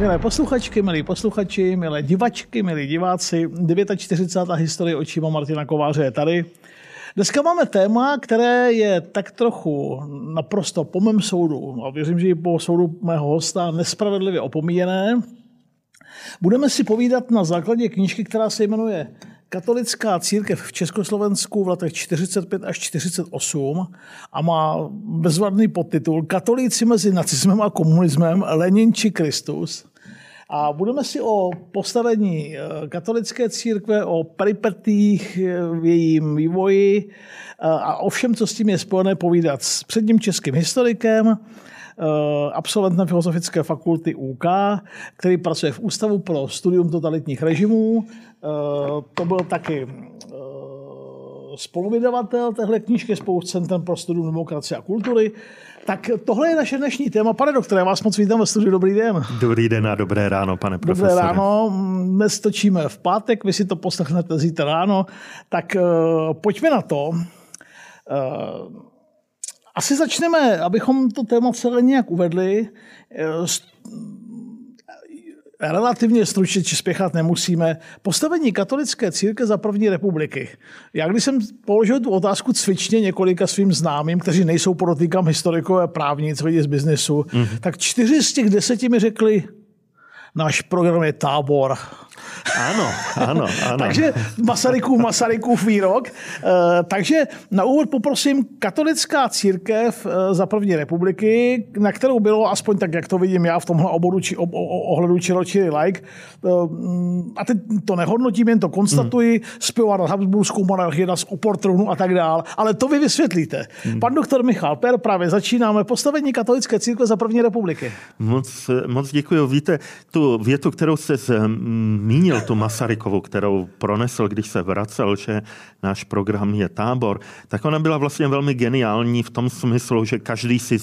Milé posluchačky, milí posluchači, milé divačky, milí diváci, 49. historie očíma Martina Kováře je tady. Dneska máme téma, které je tak trochu naprosto po mém soudu, a věřím, že i po soudu mého hosta, nespravedlivě opomíjené. Budeme si povídat na základě knížky, která se jmenuje Katolická církev v Československu v letech 45 až 48 a má bezvadný podtitul Katolíci mezi nacismem a komunismem, Lenin či Kristus. A budeme si o postavení eh, katolické církve, o peripetích eh, v jejím vývoji eh, a o všem, co s tím je spojené, povídat s předním českým historikem, absolventem Filozofické fakulty UK, který pracuje v Ústavu pro studium totalitních režimů. To byl taky spoluvydavatel téhle knížky spolu s Centrem pro studium demokracie a kultury. Tak tohle je naše dnešní téma. Pane doktore, vás moc vítám ve studiu. Dobrý den. Dobrý den a dobré ráno, pane profesore. Dobré ráno. Dnes točíme v pátek, vy si to poslechnete zítra ráno. Tak uh, pojďme na to. Uh, asi začneme, abychom to téma celé nějak uvedli. Uh, relativně stručně, či spěchat nemusíme. Postavení katolické církve za první republiky. Já když jsem položil tu otázku cvičně několika svým známým, kteří nejsou podotýkám historikové právníci, lidi z biznesu, mm. tak čtyři z těch deseti mi řekli, náš program je tábor. Ano, ano, ano. takže Masarykův, Masarykův výrok. Eh, takže na úvod poprosím katolická církev eh, za první republiky, na kterou bylo, aspoň tak, jak to vidím já v tomhle oboru, či, o, o, ohledu čiro, či like, eh, a teď to nehodnotím, jen to konstatuji, zpěvat na Habsburskou monarchii, na oportrunu a tak dál, ale to vy vysvětlíte. Hmm. Pan doktor Michal Per, právě začínáme postavení katolické církve za první republiky. Moc, moc děkuji. Víte, tu větu, kterou jste zmínil, tu Masarykovu, kterou pronesl, když se vracel, že náš program je tábor, tak ona byla vlastně velmi geniální v tom smyslu, že každý si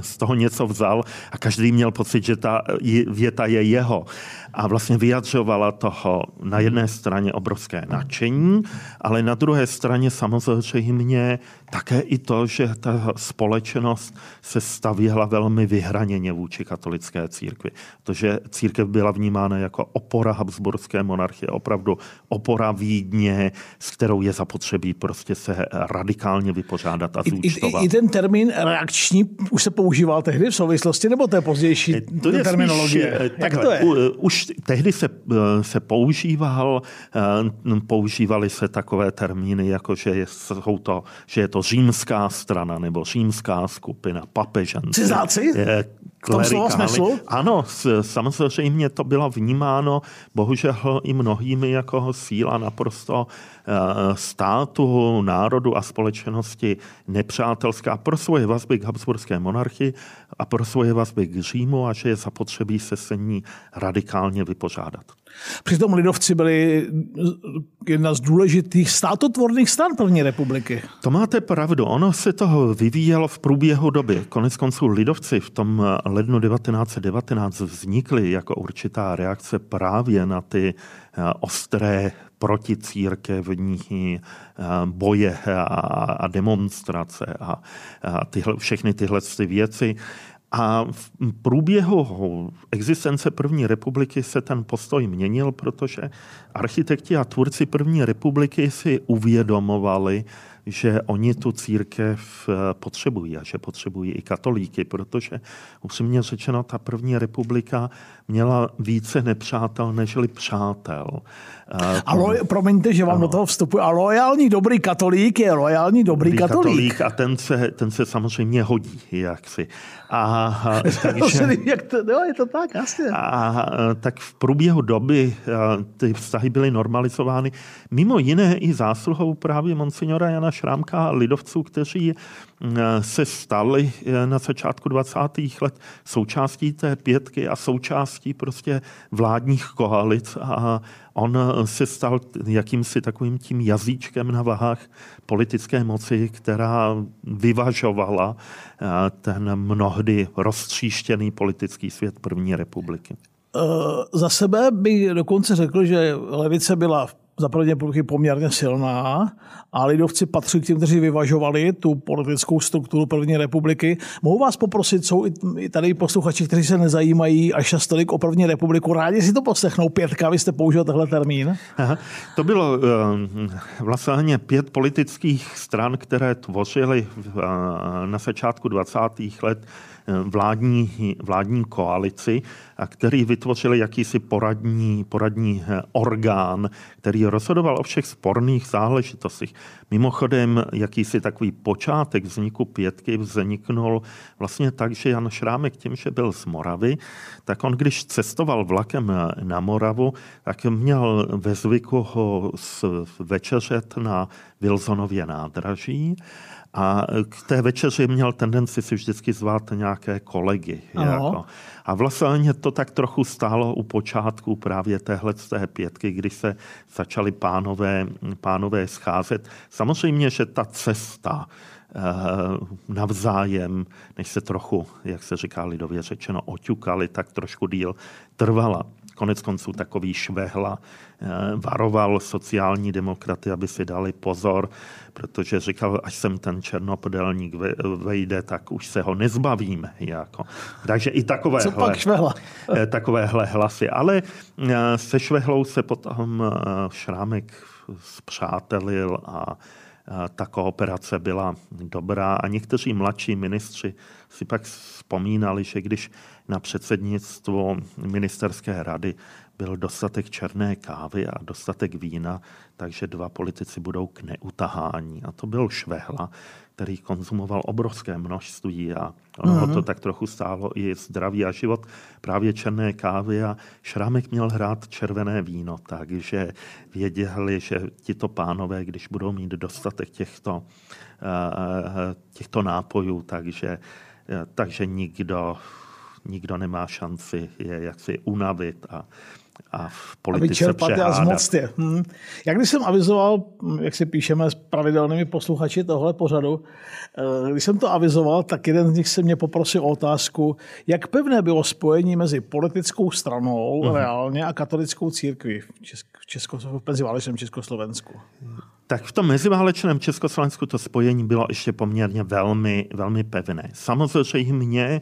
z toho něco vzal a každý měl pocit, že ta věta je jeho a vlastně vyjadřovala toho na jedné straně obrovské nadšení, ale na druhé straně samozřejmě také i to, že ta společnost se stavěla velmi vyhraněně vůči katolické církvi. Protože církev byla vnímána jako opora Habsburské monarchie, opravdu opora Vídně, s kterou je zapotřebí prostě se radikálně vypořádat a zúčtovat. I, i, i ten termín reakční už se používal tehdy v souvislosti, nebo to je pozdější to je terminologie? Spíš, Jak to je? Už tehdy se, eh, se používal, eh, používali se takové termíny, jako že je, jsou to, že je to římská strana nebo římská skupina, papežanci. Cizáci? Klerikály. Ano, samozřejmě to bylo vnímáno bohužel i mnohými jako síla naprosto eh, státu, národu a společnosti nepřátelská pro svoje vazby k Habsburské monarchii a pro svoje vazby k Římu a že je zapotřebí se se ní radikálně vypořádat. Přitom lidovci byli jedna z důležitých státotvorných stran první republiky. To máte pravdu. Ono se toho vyvíjelo v průběhu doby. Konec konců lidovci v tom lednu 1919 vznikly jako určitá reakce právě na ty eh, ostré proticírkevní eh, boje a demonstrace a tyhle, všechny tyhle věci. A v průběhu existence první republiky se ten postoj měnil, protože architekti a tvůrci první republiky si uvědomovali, že oni tu církev eh, potřebují a že potřebují i katolíky, protože upřímně řečeno ta první republika měla více nepřátel nežli přátel. Eh, a lo, promiňte, že vám ano. do toho vstupuji. A lojální dobrý katolík je lojální dobrý, dobrý katolík. katolík. A ten se, ten se samozřejmě hodí, jak si. A, a takže, jak to, je to tak, jasně. A, tak v průběhu doby ty vztahy byly normalizovány. Mimo jiné i zásluhou právě monsignora Jana Šrámka a lidovců, kteří se stali na začátku 20. let součástí té pětky a součástí prostě vládních koalic a on se stal jakýmsi takovým tím jazyčkem na vahách politické moci, která vyvažovala ten mnohdy roztříštěný politický svět první republiky. Za sebe bych dokonce řekl, že levice byla za první republiky poměrně silná a lidovci patří k těm, kteří vyvažovali tu politickou strukturu první republiky. Mohu vás poprosit, jsou i tady posluchači, kteří se nezajímají až čas tolik o první republiku, rádi si to poslechnou. Pětka, vy jste použil tenhle termín. Aha, to bylo uh, vlastně pět politických stran, které tvořily uh, na začátku 20. let vládní, vládní koalici, a který vytvořili jakýsi poradní, poradní eh, orgán, který rozhodoval o všech sporných záležitostech. Mimochodem, jakýsi takový počátek vzniku pětky vzniknul vlastně tak, že Jan Šrámek tím, že byl z Moravy, tak on, když cestoval vlakem na Moravu, tak měl ve zvyku ho večeřet na Wilsonově nádraží a k té večeři měl tendenci si vždycky zvát nějaké kolegy. Jako. A vlastně to tak trochu stálo u počátku právě téhle z té pětky, kdy se začali pánové, pánové scházet. Samozřejmě, že ta cesta eh, navzájem, než se trochu, jak se říká lidově řečeno, oťukali, tak trošku díl trvala. Konec konců takový švehla eh, varoval sociální demokraty, aby si dali pozor, protože říkal, až sem ten černopodelník vejde, tak už se ho nezbavíme. Jako. Takže i takovéhle, Co pak švehla? Eh, takovéhle hlasy. Ale eh, se švehlou se potom Šrámek zpřátelil a ta kooperace byla dobrá a někteří mladší ministři si pak vzpomínali, že když na předsednictvo ministerské rady byl dostatek černé kávy a dostatek vína, takže dva politici budou k neutahání. A to byl Švehla, který konzumoval obrovské množství a ono uh-huh. to tak trochu stálo i zdraví a život právě černé kávy a Šrámek měl hrát červené víno, takže věděli, že tito pánové, když budou mít dostatek těchto, eh, těchto nápojů, takže, eh, takže nikdo nikdo nemá šanci je jaksi unavit a, a v politice a přehádat. a zmoct je. Hm. Jak když jsem avizoval, jak si píšeme s pravidelnými posluchači tohle pořadu, eh, když jsem to avizoval, tak jeden z nich se mě poprosil o otázku, jak pevné bylo spojení mezi politickou stranou uh-huh. reálně a katolickou církví v, Česk- v, Česko- v meziválečném Československu. Tak v tom meziválečném Československu to spojení bylo ještě poměrně velmi, velmi pevné. Samozřejmě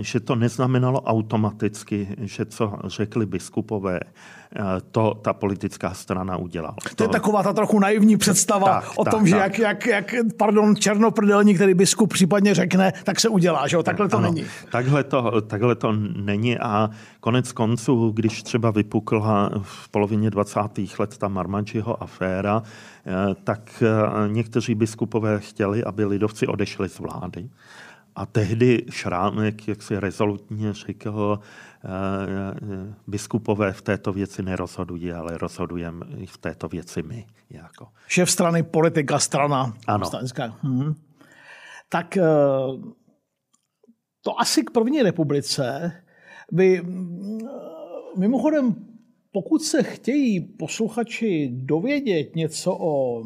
že to neznamenalo automaticky, že co řekli biskupové, eh, to ta politická strana udělala. To, to je taková ta trochu naivní představa tak, o tak, tom, tak. že jak, jak, jak pardon, černoprdelník, který biskup případně řekne, tak se udělá, že jo? Takhle to ano, není. Takhle to, takhle to není a konec konců, když třeba vypukla v polovině 20. let ta Marmadžiho aféra, eh, tak někteří biskupové chtěli, aby lidovci odešli z vlády. A tehdy Šrámek, jak si rezolutně řekl, eh, eh, biskupové v této věci nerozhodují, ale rozhodujeme v této věci my. Jako. Šéf strany, politika, strana. Ano. Hmm. Tak eh, to asi k první republice by mimochodem, pokud se chtějí posluchači dovědět něco o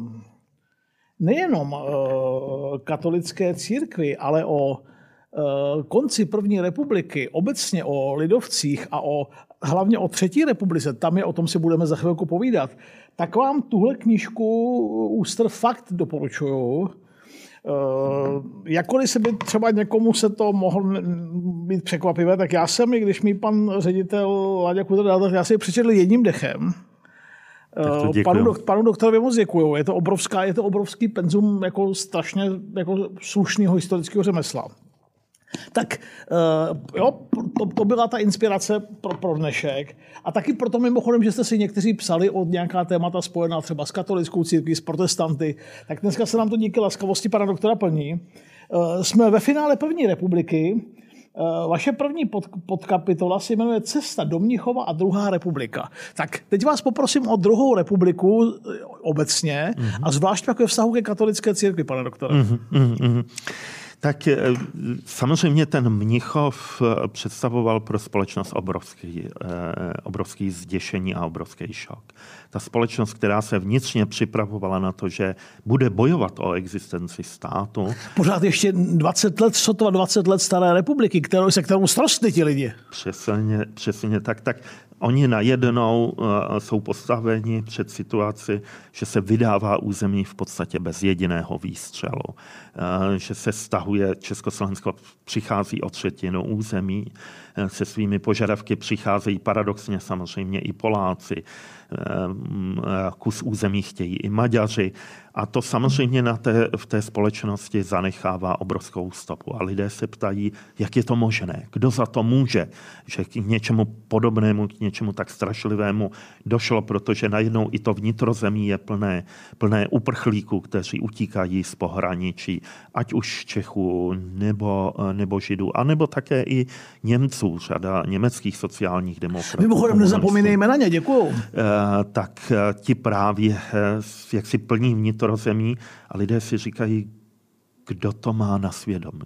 nejenom eh, katolické církvi, ale o eh, konci první republiky, obecně o lidovcích a o, hlavně o třetí republice, tam je o tom si budeme za chvilku povídat, tak vám tuhle knížku Ústr fakt doporučuju. Uh, jakkoliv se by třeba někomu se to mohlo být překvapivé, tak já jsem, i když mi pan ředitel Láďa Kudr dal, tak já si ji přečetl jedním dechem. Eh, panu, panu doktorovi moc děkuju. Je to, obrovská, je to obrovský penzum jako strašně jako slušného historického řemesla. Tak uh, jo, to, to byla ta inspirace pro, pro dnešek. A taky proto mimochodem, že jste si někteří psali od nějaká témata spojená třeba s katolickou církví, s protestanty, tak dneska se nám to díky laskavosti pana doktora plní. Uh, jsme ve finále první republiky Eh, vaše první pod, podkapitola se jmenuje Cesta do Mnichova a druhá republika. Tak teď vás poprosím o druhou republiku eh, obecně mm-hmm. a zvlášť jako je vztahu ke katolické církvi, pane doktore. Mm-hmm, mm-hmm. Tak eh, samozřejmě ten Mnichov představoval pro společnost obrovský, obrovský zděšení a obrovský šok ta společnost, která se vnitřně připravovala na to, že bude bojovat o existenci státu. Pořád ještě 20 let, sotva 20 let staré republiky, kterou, se kterou strostli ti lidi. Přesně, přesně tak. Tak Oni najednou eh, jsou postaveni před situaci, že se vydává území v podstatě bez jediného výstřelu, eh, že se stahuje, Československo přichází o třetinu území, se svými požadavky přicházejí paradoxně samozřejmě i Poláci, kus území chtějí i Maďaři. A to samozřejmě na té, v té společnosti zanechává obrovskou stopu. A lidé se ptají, jak je to možné, kdo za to může, že k něčemu podobnému, k něčemu tak strašlivému došlo, protože najednou i to vnitrozemí je plné, plné uprchlíků, kteří utíkají z pohraničí, ať už Čechů nebo, nebo Židů, anebo také i Němců, řada německých sociálních demokratů. Mimochodem nezapomínejme na ně, děkuju. Eh, tak eh, ti právě eh, jak si plní vnitrozemí a lidé si říkají, kdo to má na svědomí.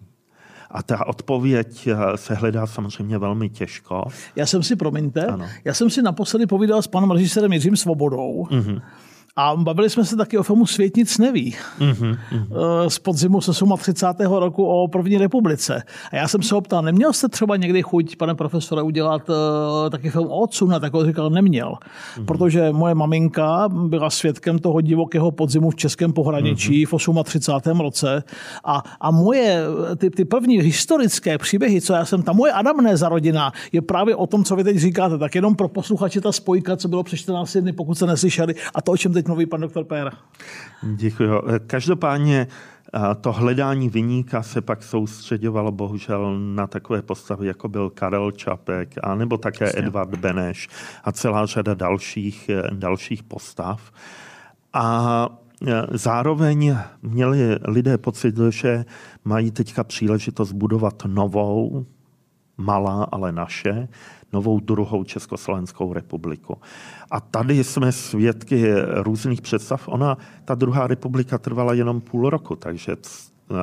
A ta odpověď se hledá samozřejmě velmi těžko. Já jsem si, promiňte, ano. já jsem si naposledy povídal s panem režisérem Jiřím Svobodou. Mm-hmm. A bavili jsme se taky o filmu Svět nic neví. Mm-hmm. Z podzimu 38. roku o první republice. A já jsem se ho ptal, neměl jste třeba někdy chuť, pane profesore, udělat uh, taky film o otcu? Na takový říkal, neměl. Mm-hmm. Protože moje maminka byla svědkem toho divokého podzimu v českém pohraničí mm-hmm. v 38. roce. A, a moje, ty, ty první historické příběhy, co já jsem, ta moje Adamnéza rodina, je právě o tom, co vy teď říkáte. Tak jenom pro posluchače ta spojka, co bylo před 14 dny, pokud se neslyšeli, a to, o čem teď mluví pan doktor Pér. Děkuji. Každopádně to hledání vyníka se pak soustředovalo bohužel na takové postavy, jako byl Karel Čapek, a nebo také Jasně. Edvard Beneš a celá řada dalších, dalších postav. A zároveň měli lidé pocit, že mají teďka příležitost budovat novou, malá, ale naše, novou druhou Československou republiku. A tady jsme svědky různých představ. Ona, ta druhá republika trvala jenom půl roku, takže eh,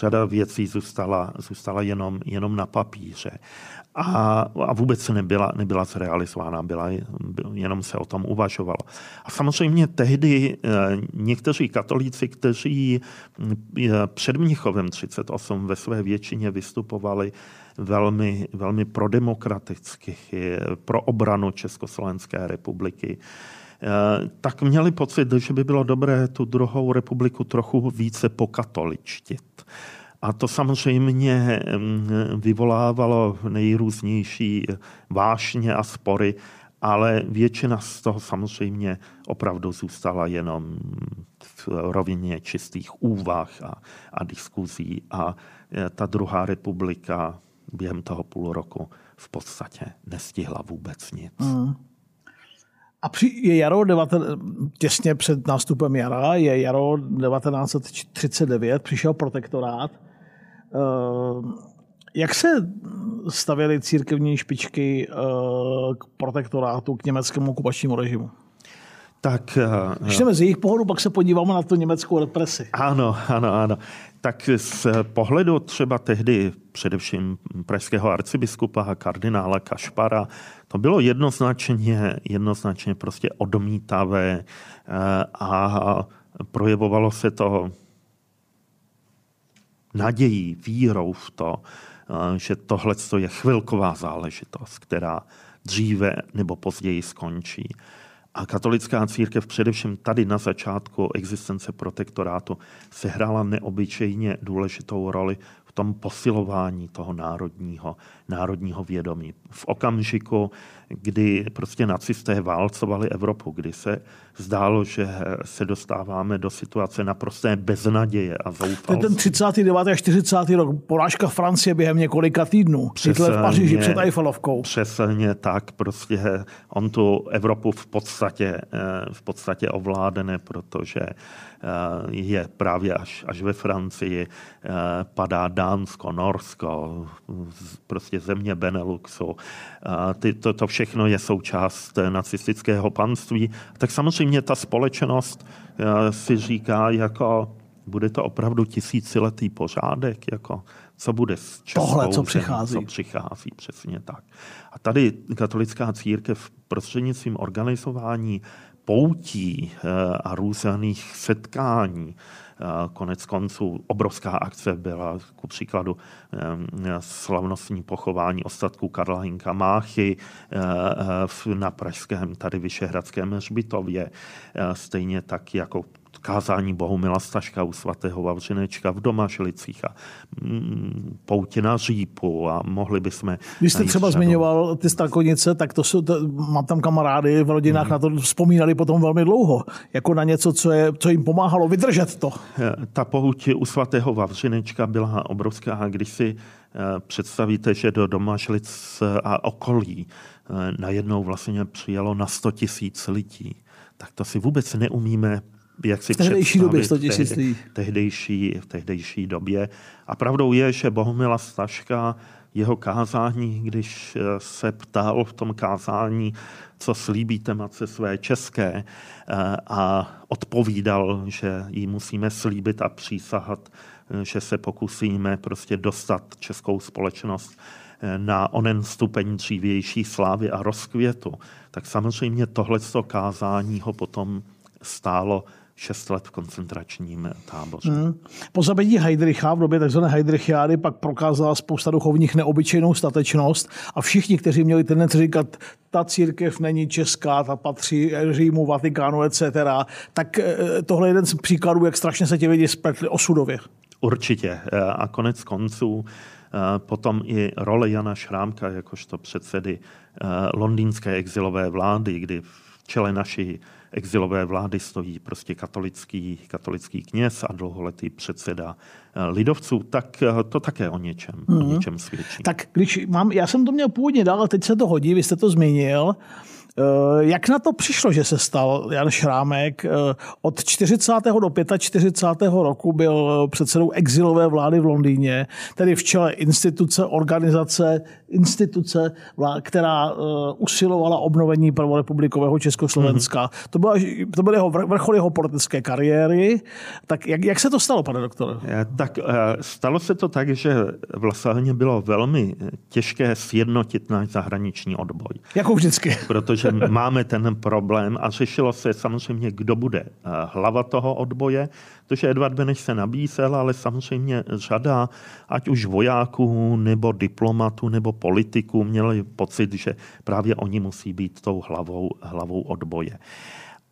řada věcí zůstala, zůstala jenom, jenom na papíře. A, a vůbec nebyla, nebyla zrealizována, byla, jenom se o tom uvažovalo. A samozřejmě tehdy eh, někteří katolíci, kteří eh, před Mnichovem 38 ve své většině vystupovali velmi, velmi prodemokraticky, pro obranu Československé republiky, eh, tak měli pocit, že by bylo dobré tu druhou republiku trochu více pokatoličtit. A to samozřejmě mm, vyvolávalo nejrůznější vášně a spory, ale většina z toho samozřejmě opravdu zůstala jenom v rovině čistých úvah a, a diskuzí. A eh, ta druhá republika během toho půl roku v podstatě nestihla vůbec nic. Mm. A při, je jaro, 19, těsně před nástupem jara, je jaro 1939, přišel protektorát. Uh, jak se stavěly církevní špičky uh, k protektorátu, k německému okupačnímu režimu? Tak, Když jdeme z jejich pohledu, pak se podíváme na tu německou represi. Ano, ano, ano. Tak z pohledu třeba tehdy především pražského arcibiskupa a kardinála Kašpara, to bylo jednoznačně, jednoznačně prostě odmítavé eh, a projevovalo se to nadějí, vírou v to, eh, že tohle je chvilková záležitost, která dříve nebo později skončí. A katolická církev především tady na začátku existence protektorátu sehrála neobyčejně důležitou roli v tom posilování toho národního, národního vědomí. V okamžiku, kdy prostě nacisté válcovali Evropu, kdy se zdálo, že se dostáváme do situace naprosté beznaděje a zoufalství. ten 39. a 40. rok, porážka Francie během několika týdnů. Přesně, v Paříži před Eiffelovkou. Přesně tak, prostě on tu Evropu v podstatě, v podstatě ovládne, protože Eh, je právě až, až ve Francii, eh, padá Dánsko, Norsko, prostě země Beneluxu. Eh, ty, to, to všechno je součást nacistického panství. Tak samozřejmě ta společnost si říká, jako bude to opravdu tisíciletý pořádek, jako co bude s Českou Tohle, co přichází. Co přichází, přesně tak. A tady katolická církev prostřednictvím organizování poutí eh, a různých setkání, Konec konců obrovská akce byla ku příkladu slavnostní pochování ostatků Karla Hinka Máchy na pražském tady Vyšehradském hřbitově. Stejně tak jako kázání Bohumila Staška u svatého Vavřinečka v Domažlicích a mm, poutě na Řípu a mohli bychom... Když jste třeba řadu. zmiňoval ty stakonice, tak to, jsou, to mám tam kamarády v rodinách, mm. na to vzpomínali potom velmi dlouho, jako na něco, co, je, co jim pomáhalo vydržet to. Eh, ta pouť u svatého Vavřinečka byla obrovská, když si eh, představíte, že do Domažlic a okolí eh, najednou vlastně přijelo na 100 tisíc lidí, tak to si vůbec neumíme jak si v tehdejší době 100 tisíc tehdejší, v tehdejší době. A pravdou je, že Bohumila Staška jeho kázání, když eh, se ptal v tom kázání, co slíbíte matce své české eh, a odpovídal, že jí musíme slíbit a přísahat, eh, že se pokusíme prostě dostat českou společnost na onen stupeň dřívější slávy a rozkvětu, tak samozřejmě tohle kázání ho potom stálo šest let v koncentračním táboře. Hmm. Po zabití Heidricha v době tzv. Heidrichiády pak prokázala spousta duchovních neobyčejnou statečnost a všichni, kteří měli tendenci říkat, ta církev není česká, ta patří Římu, Vatikánu, etc., tak eh, tohle je jeden z příkladů, jak strašně se ti lidi spletli osudově. Určitě. Eh, a konec konců eh, potom i role Jana Šrámka jakožto předsedy londýnské exilové vlády, kdy v čele naší exilové vlády stojí prostě katolický, katolický kněz a dlouholetý předseda lidovců, tak eh, to také o něčem, mm-hmm. o mhm. něčem svědčí. Tak když mám, já jsem to měl původně dál, ale teď se to hodí, vy jste to zmínil. Eh, jak na to přišlo, že se stal Jan Šrámek? Eh, od 40. do 45. roku byl předsedou exilové vlády v Londýně, tedy v čele instituce, organizace, instituce, která usilovala obnovení prvorepublikového Československa. Mm-hmm. To, byl, to byl jeho vrchol jeho politické kariéry. Tak jak, jak se to stalo, pane doktore? Tak stalo se to tak, že vlastně bylo velmi těžké sjednotit náš zahraniční odboj. Jako vždycky. Protože že máme ten problém a řešilo se samozřejmě, kdo bude eh, hlava toho odboje, protože Edvard Beneš se nabízel, ale samozřejmě řada, ať už vojáků, nebo diplomatů, nebo politiků, měli pocit, že právě oni musí být tou hlavou, hlavou odboje.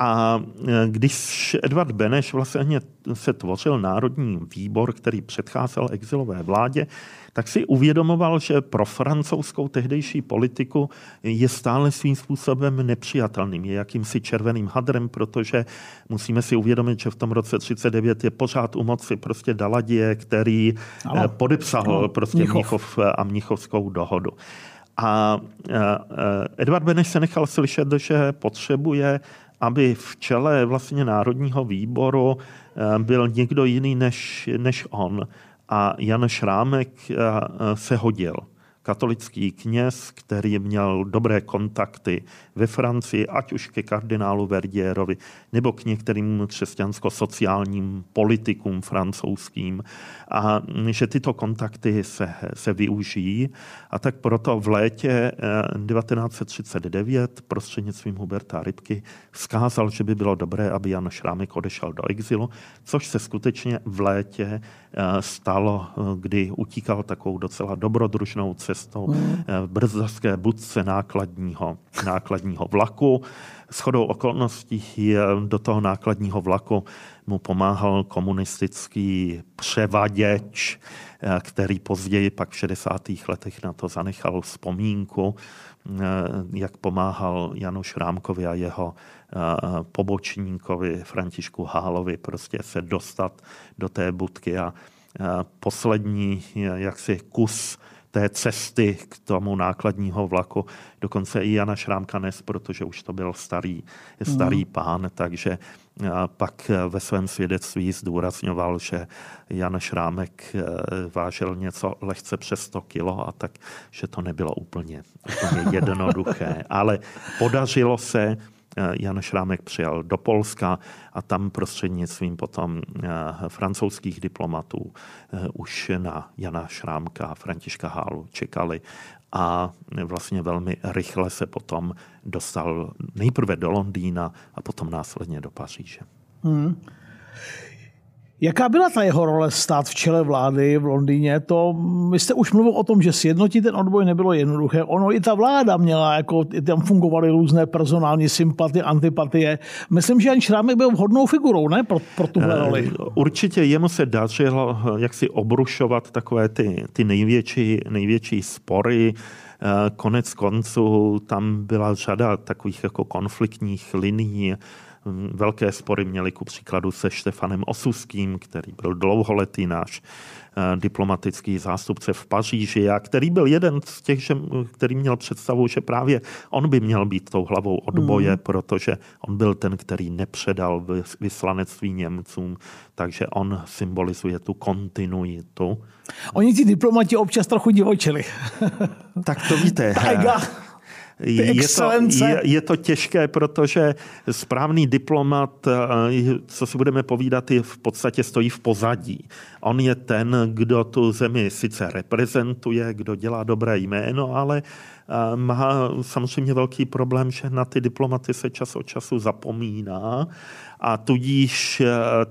A e, když Edvard Beneš vlastně se tvořil národní výbor, který předcházel exilové vládě, tak si uvědomoval, že pro francouzskou tehdejší politiku je stále svým způsobem nepřijatelným. Je jakýmsi červeným hadrem, protože musíme si uvědomit, že v tom roce 39 je pořád u moci prostě Daladie, který ano. podepsal ano. prostě Mnichov. Mnichov a Mnichovskou dohodu. A Edvard Beneš se nechal slyšet, že potřebuje aby v čele vlastně Národního výboru eh, byl někdo jiný než, než on. A Jan Šrámek eh, se hodil katolický kněz, který měl dobré kontakty ve Francii, ať už ke kardinálu Verdierovi, nebo k některým křesťansko-sociálním politikům francouzským. A že tyto kontakty se, se využijí. A tak proto v létě 1939 eh, prostřednictvím Huberta Rybky vzkázal, že by bylo dobré, aby Jan Šrámek odešel do exilu, což se skutečně v létě eh, stalo, eh, kdy utíkal takovou docela dobrodružnou cestou v brzdarské budce nákladního, nákladního vlaku. S chodou okolností do toho nákladního vlaku mu pomáhal komunistický převaděč, který později pak v 60. letech na to zanechal vzpomínku, jak pomáhal Janu Šrámkovi a jeho pobočníkovi Františku Hálovi prostě se dostat do té budky a poslední jaksi kus té cesty k tomu nákladního vlaku. Dokonce i Jana Šrámka nes, protože už to byl starý, starý mm. pán, takže pak ve svém svědectví zdůrazňoval, že Jan Šrámek e, vážil něco lehce přes 100 kilo a tak, že to nebylo úplně, úplně jednoduché. Ale podařilo se Jan Šrámek přijal do Polska a tam prostřednictvím potom eh, francouzských diplomatů eh, už na Jana Šrámka a Františka Hálu čekali a vlastně velmi rychle se potom dostal nejprve do Londýna a potom následně do Paříže. Hmm. Jaká byla ta jeho role stát v čele vlády v Londýně? To, vy jste už mluvil o tom, že sjednotit ten odboj nebylo jednoduché. Ono i ta vláda měla, jako tam fungovaly různé personální sympatie, antipatie. Myslím, že Jan Šrámek byl vhodnou figurou, ne, pro, pro tuhle eh, roli. Určitě jemu se dařilo jak si obrušovat takové ty, ty největší, největší spory. Eh, konec konců tam byla řada takových jako konfliktních linií velké spory měli ku příkladu se Štefanem Osuským, který byl dlouholetý náš eh, diplomatický zástupce v Paříži a který byl jeden z těch, že, který měl představu, že právě on by měl být tou hlavou odboje, mm. protože on byl ten, který nepředal vyslanectví Němcům, takže on symbolizuje tu kontinuitu. Oni ti diplomati občas trochu divočili. tak to víte. Je to, je, je to těžké, protože správný diplomat, eh, co si budeme povídat, je v podstatě stojí v pozadí. On je ten, kdo tu zemi sice reprezentuje, kdo dělá dobré jméno, ale eh, má samozřejmě velký problém, že na ty diplomaty se čas od času zapomíná a tudíž eh,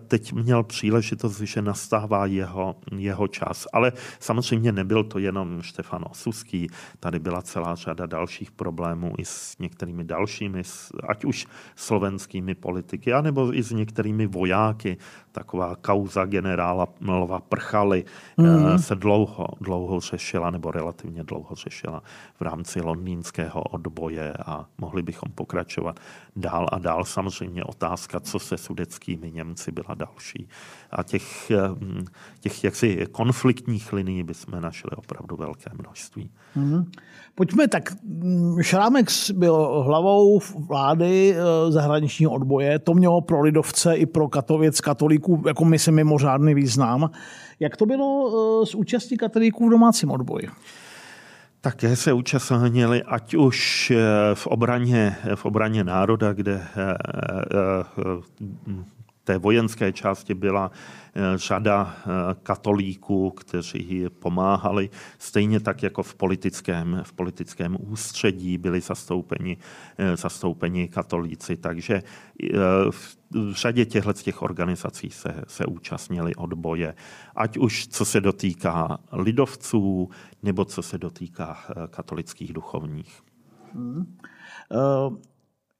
teď měl příležitost, že nastává jeho, jeho čas. Ale samozřejmě nebyl to jenom Štefan Osuský, tady byla celá řada dalších problémů i s některými dalšími, ať už slovenskými politiky, anebo i s některými vojáky. Taková kauza generála Mlova Prchaly mm. se dlouho, dlouho řešila, nebo relativně dlouho řešila v rámci londýnského odboje a mohli bychom pokračovat dál a dál. Samozřejmě otázka, co se sudeckými Němci byla další. A těch, hm, těch jaksi konfliktních linií bychom našli opravdu velké množství. Mm-hmm. Pojďme tak. Šrámek byl hlavou vlády eh, zahraničního odboje. To mělo pro lidovce i pro katověc katolíků jako my se mimořádný význam. Jak to bylo eh, s účastí katolíků v domácím odboji? Také se účastnili ať už eh, v obraně, v obraně národa, kde eh, eh, té vojenské části byla řada katolíků, kteří pomáhali, stejně tak jako v politickém, v politickém ústředí byli zastoupeni, zastoupeni katolíci. Takže v řadě těchto těch organizací se, se účastnili odboje, ať už co se dotýká lidovců, nebo co se dotýká eh, katolických duchovních. Hmm.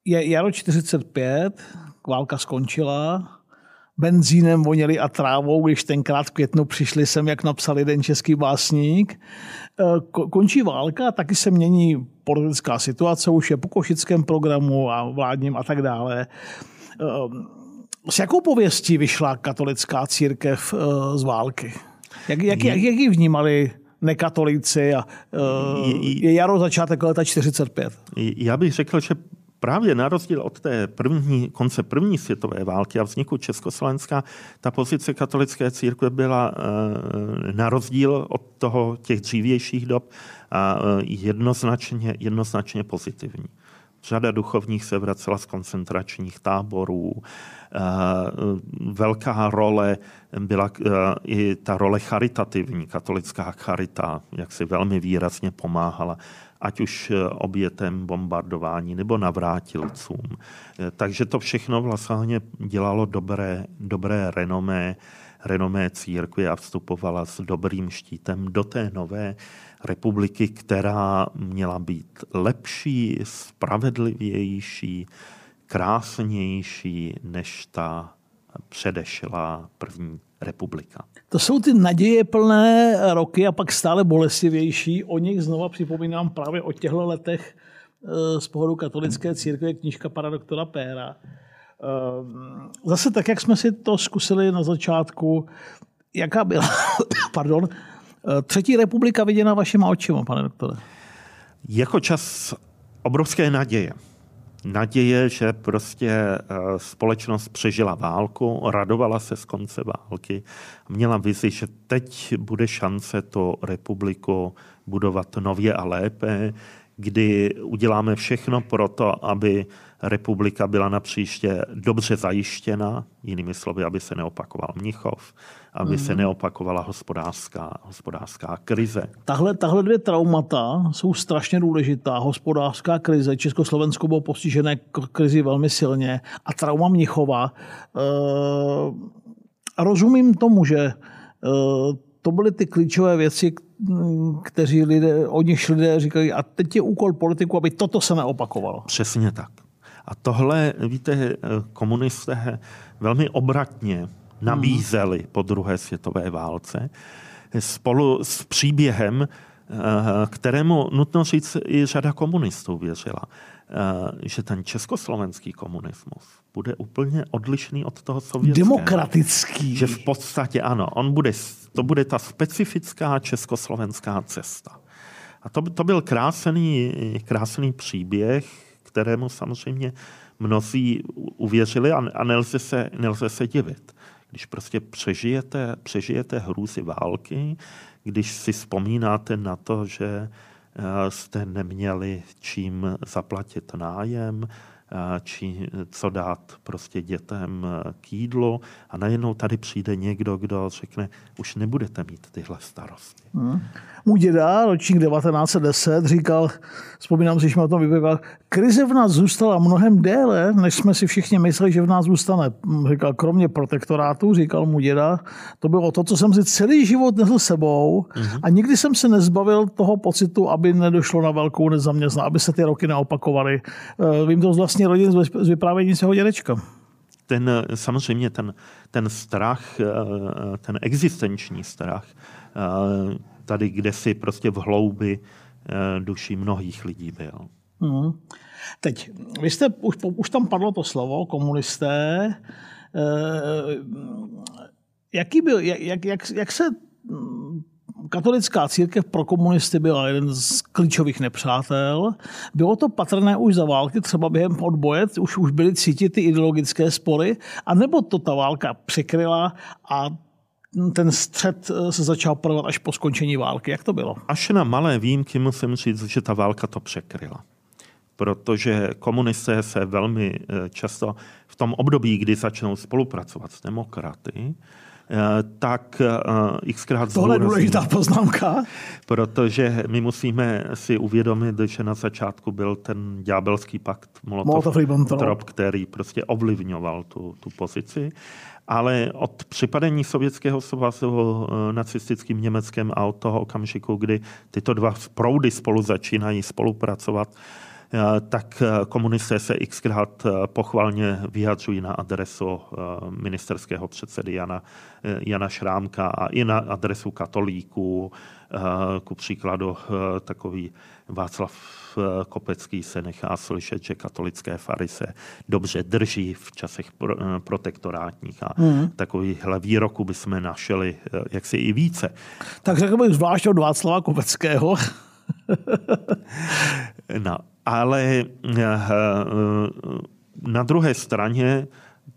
Je jaro 45, válka skončila, benzínem voněli a trávou, když tenkrát v květnu přišli sem, jak napsal jeden český básník. Eh, končí válka, taky se mění politická situace, už je po košickém programu a vládním a tak dále. Ehm, s jakou pověstí vyšla katolická církev eh, z války? Jak, jak, jak, jak ji vnímali nekatolíci a je jaro začátek leta 45? Já bych řekl, že právě na rozdíl od té první, konce první světové války a vzniku Československa, ta pozice katolické církve byla uh, na rozdíl od toho těch dřívějších dob uh, jednoznačně, jednoznačně pozitivní. Řada duchovních se vracela z koncentračních táborů. Eh, velká role byla eh, i ta role charitativní, katolická charita, jak si velmi výrazně pomáhala ať už eh, obětem bombardování nebo navrátilcům. Takže to všechno vlastně dělalo dobré, dobré renomé, renomé církve a vstupovala s dobrým štítem do té nové republiky, která měla být lepší, spravedlivější, krásnější než ta předešlá první republika. To jsou ty naděje plné roky a pak stále bolestivější. O nich znova připomínám právě o těchto letech eh, z pohledu katolické církve knížka pana doktora Péra. Eh, zase tak, jak jsme si to zkusili na začátku, jaká byla, pardon, Eh, třetí republika viděna vašima očima, pane doktore? Jako čas obrovské naděje. Naděje, že prostě eh, společnost přežila válku, radovala se z konce války, měla vizi, že teď bude šance to republiku budovat nově a lépe, kdy uděláme všechno pro to, aby republika byla na příště dobře zajištěna, jinými slovy, aby se neopakoval Mnichov, aby mm. se mhm. neopakovala hospodářská, hospodářská krize. Tahle, tahle dvě traumata jsou strašně důležitá. Hospodářská krize, Československo bylo postižené krizi velmi silně a trauma Mnichova. E- rozumím tomu, že eh, to byly ty klíčové věci, kteří lidé, o nich lidé říkají, a teď je úkol politiku, aby toto se neopakovalo. Přesně tak. A tohle, víte, komunisté velmi obratně nabízeli po druhé světové válce spolu s příběhem, kterému nutno říct i řada komunistů věřila. Eh, že ten československý komunismus bude úplně odlišný od toho sovětského. Demokratický. Že v podstatě ano, on bude, to bude ta specifická československá cesta. A to, to byl krásný, krásný příběh, kterému samozřejmě mnozí uvěřili a, a nelze, se, nelze se divit. Když prostě přežijete, přežijete hrůzy války, když si vzpomínáte na to, že Eh, jste neměli čím zaplatit nájem, eh, či co dát prostě dětem eh, k jídlu a najednou tady přijde někdo, kdo řekne, už nebudete mít tyhle starosti. Hmm. Můj děda, ročník 1910, říkal, vzpomínám si, že jsme o tom vypěval, krize v nás zůstala mnohem déle, než jsme si všichni mysleli, že v nás zůstane. Říkal, kromě protektorátu, říkal mu děda, to bylo to, co jsem si celý život nesl sebou mm-hmm. a nikdy jsem se nezbavil toho pocitu, aby nedošlo na velkou nezaměstnanost, aby se ty roky neopakovaly. Eh, vím to z vlastní rodiny, z vyprávění svého dědečka ten, samozřejmě ten, ten strach, eh, ten existenční strach, eh, tady kde si prostě v hloubi duší mnohých lidí byl. Hmm. Teď, vy jste, už, už tam padlo to slovo, komunisté. Eh, jaký byl, jak, jak, jak se hm, katolická církev pro komunisty byla jeden z klíčových nepřátel. Bylo to patrné už za války, třeba během odboje, už, už byly cítit ty ideologické spory, anebo to ta válka překryla a ten střed eh, se začal provat až po skončení války. Jak to bylo? Až na malé výjimky musím říct, že ta válka to překryla protože komunisté se velmi eh, často v tom období, kdy začnou spolupracovat s demokraty, tak eh, xkrát Tohle je důležitá poznámka. Protože my musíme si uvědomit, že na začátku byl ten ďábelský pakt Molotov-Ribbentrop, který prostě ovlivňoval tu, tu pozici. Ale od připadení Sovětského svazu nacistickým Německem a od toho okamžiku, kdy tyto dva proudy spolu začínají spolupracovat, Eh, tak eh, komunisté se xkrát eh, pochvalně vyjadřují na adresu ministerského předsedy Jana, Jana Šrámka a i na adresu katolíků. Ku příkladu takový Václav Kopecký se nechá slyšet, že katolické fary se dobře drží v časech protektorátních a mm. takovýchhle výroků bychom našeli jaksi i více. Tak řekl bych zvlášť od Václava Kopeckého. no, ale eh, eh, na druhé straně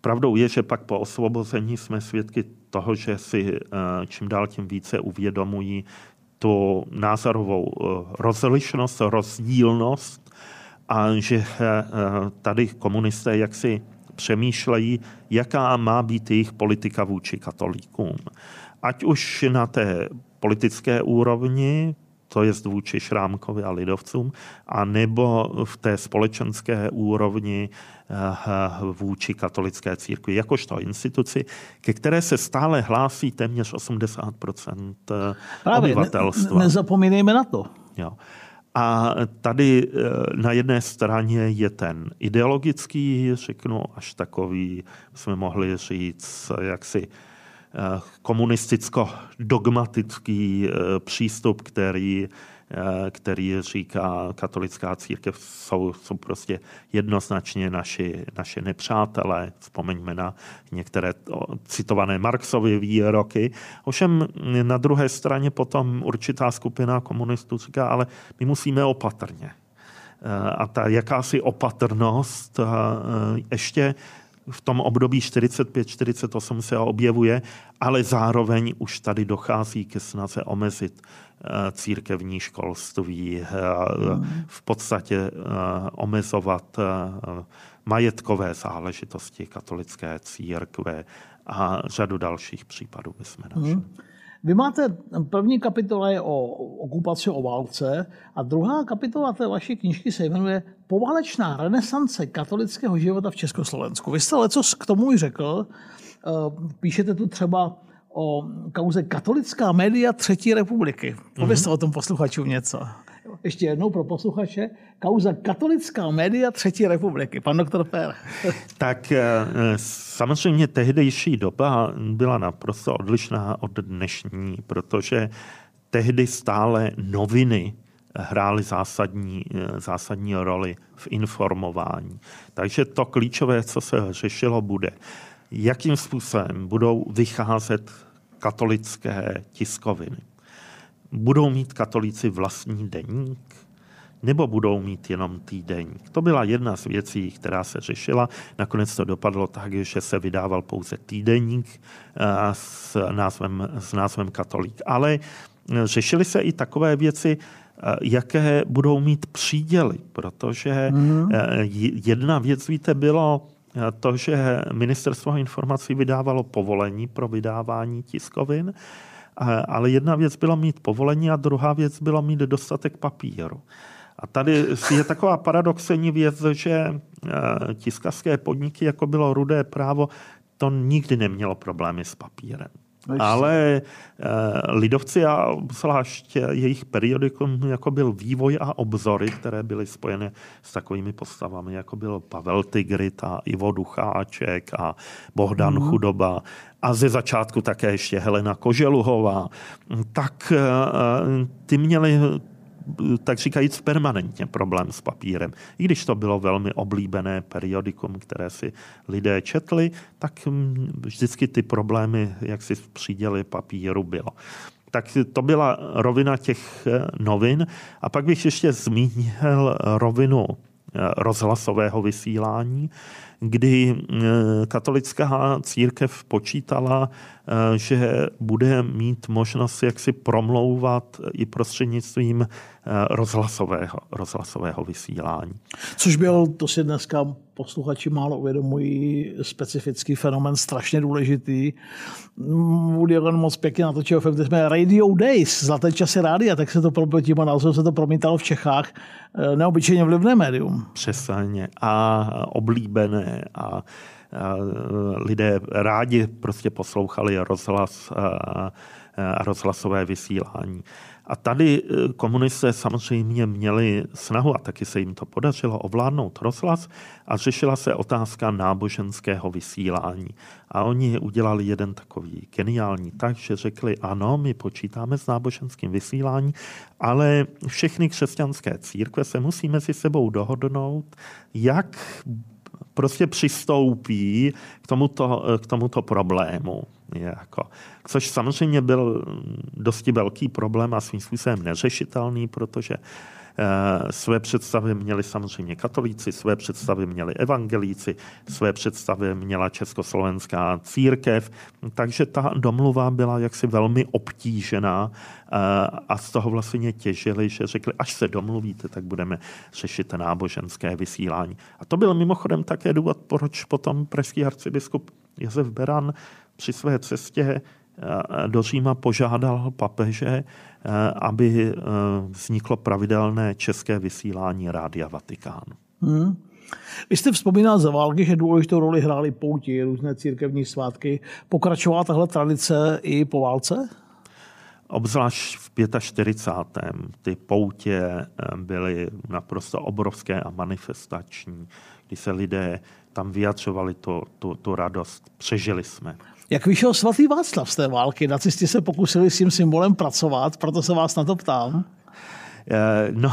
pravdou je, že pak po osvobození jsme svědky toho, že si eh, čím dál tím více uvědomují tu názorovou rozlišnost, rozdílnost a že tady komunisté jaksi přemýšlejí, jaká má být jejich politika vůči katolíkům. Ať už na té politické úrovni, to je vůči Šrámkovi a lidovcům, a nebo v té společenské úrovni eh, vůči katolické církvi, jakožto instituci, ke které se stále hlásí téměř 80 Právě, obyvatelstva. Ne, nezapomínejme na to. Jo. A tady eh, na jedné straně je ten ideologický, řeknu, až takový, jsme mohli říct, jaksi Eh, komunisticko-dogmatický eh, přístup, který, eh, který říká katolická církev, jsou, jsou prostě jednoznačně naši, naše nepřátelé. Vzpomeňme na některé citované Marxovy výroky. Ovšem na druhé straně potom určitá skupina komunistů říká, ale my musíme opatrně. A ta jakási opatrnost ještě v tom období 45-48 se objevuje, ale zároveň už tady dochází ke snaze omezit eh, církevní školství, eh, v podstatě eh, omezovat majetkové záležitosti katolické církve a řadu dalších případů bychom našli. Hmm. Vy máte, první kapitola je o okupaci, o válce a druhá kapitola té vaší knižky se jmenuje Poválečná renesance katolického života v Československu. Vy jste leco k tomu i řekl, Píšete tu třeba o kauze katolická média Třetí republiky. Povězte mm-hmm. o tom posluchačům něco. Ještě jednou pro posluchače. Kauza katolická média Třetí republiky. Pan doktor Per. Tak eh, samozřejmě tehdejší doba byla naprosto odlišná od dnešní, protože tehdy stále noviny hrály zásadní, eh, zásadní roli v informování. Takže to klíčové, co se řešilo, bude, jakým způsobem budou vycházet katolické tiskoviny. Budou mít katolíci vlastní deník? Nebo budou mít jenom týdeník? To byla jedna z věcí, která se řešila. Nakonec to dopadlo tak, že se vydával pouze týdeník eh, s názvem, s názvem katolík. Ale eh, řešily se i takové věci, eh, jaké budou mít příděly, protože mm. jedna věc, víte, bylo to, že ministerstvo informací vydávalo povolení pro vydávání tiskovin, ale jedna věc byla mít povolení a druhá věc byla mít dostatek papíru. A tady je taková paradoxní věc, že e, tiskařské podniky, jako bylo rudé právo, to nikdy nemělo problémy s papírem. Ale eh, lidovci a zvlášť jejich periodikum jako byl vývoj a obzory, které byly spojeny s takovými postavami, jako byl Pavel Tigrit a Ivo Ducháček a Bohdan mm. Chudoba a ze začátku také ještě Helena Koželuhová, tak eh, ty měli tak říkajíc permanentně problém s papírem. I když to bylo velmi oblíbené periodikum, které si lidé četli, tak mm, vždycky ty problémy, jak si v papíru bylo. Tak to byla rovina těch eh, novin. A pak bych ještě zmínil rovinu eh, rozhlasového vysílání, kdy eh, katolická církev počítala, že bude mít možnost jak si promlouvat i prostřednictvím Eh, rozhlasového, rozhlasového vysílání. Což byl, to si dneska posluchači málo uvědomují, specifický fenomen, strašně důležitý. Woody Allen moc pěkně natočil film, kde jsme Radio Days, zlaté časy rádia, tak se to tím názvem se to promítalo v Čechách. Eh, neobyčejně vlivné médium. Přesně. A oblíbené a lidé rádi prostě poslouchali rozhlas a rozhlasové vysílání. A tady e, komunisté samozřejmě měli snahu, a taky se jim to podařilo, ovládnout rozhlas a řešila se otázka náboženského vysílání. A oni udělali jeden takový geniální tak, že řekli, ano, my počítáme s náboženským vysíláním, ale všechny křesťanské církve se musí mezi sebou dohodnout, jak prostě přistoupí k tomuto, k tomuto problému. Jako, což samozřejmě byl dosti velký problém a svým způsobem neřešitelný, protože Eh, své představy měli samozřejmě katolíci, své představy měli evangelíci, své představy měla československá církev, takže ta domluva byla jaksi velmi obtížená eh, a z toho vlastně těžili, že řekli, až se domluvíte, tak budeme řešit náboženské vysílání. A to byl mimochodem také důvod, proč potom pražský arcibiskup Josef Beran při své cestě eh, do Říma požádal papeže, Eh, aby eh, vzniklo pravidelné české vysílání Rádia Vatikán. Hmm. Vy jste vzpomínal za války, že důležitou roli hrály pouti, různé církevní svátky. Pokračovala tahle tradice i po válce? Obzvlášť v 45. ty poutě eh, byly naprosto obrovské a manifestační, kdy se lidé tam vyjadřovali tu, tu, tu radost. Přežili jsme. Jak vyšel svatý Václav z té války? Nacisti se pokusili s tím symbolem pracovat, proto se vás na to ptám. Eh, no,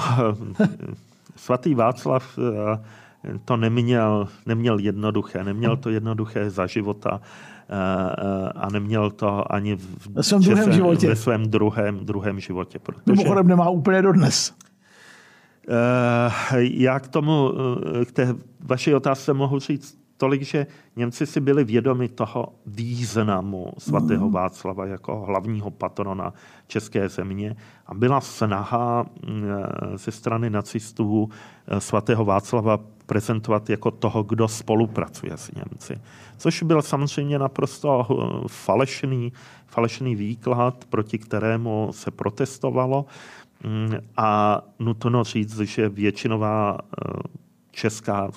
svatý Václav eh, to neměl, neměl jednoduché. Neměl to jednoduché za života eh, a neměl to ani v, ve svém druhém životě. Ve svém druhém, druhém životě. Protože, Mimochodem nemá úplně dodnes. Já k tomu, k té vaší otázce mohu říct tolik, že Němci si byli vědomi toho významu svatého mm. Václava jako hlavního patrona české země a byla snaha mm, ze strany nacistů eh, svatého Václava prezentovat jako toho, kdo spolupracuje s Němci. Což byl samozřejmě naprosto eh, falešný, falešný výklad, proti kterému se protestovalo. Mm, a nutno říct, že většinová eh, česká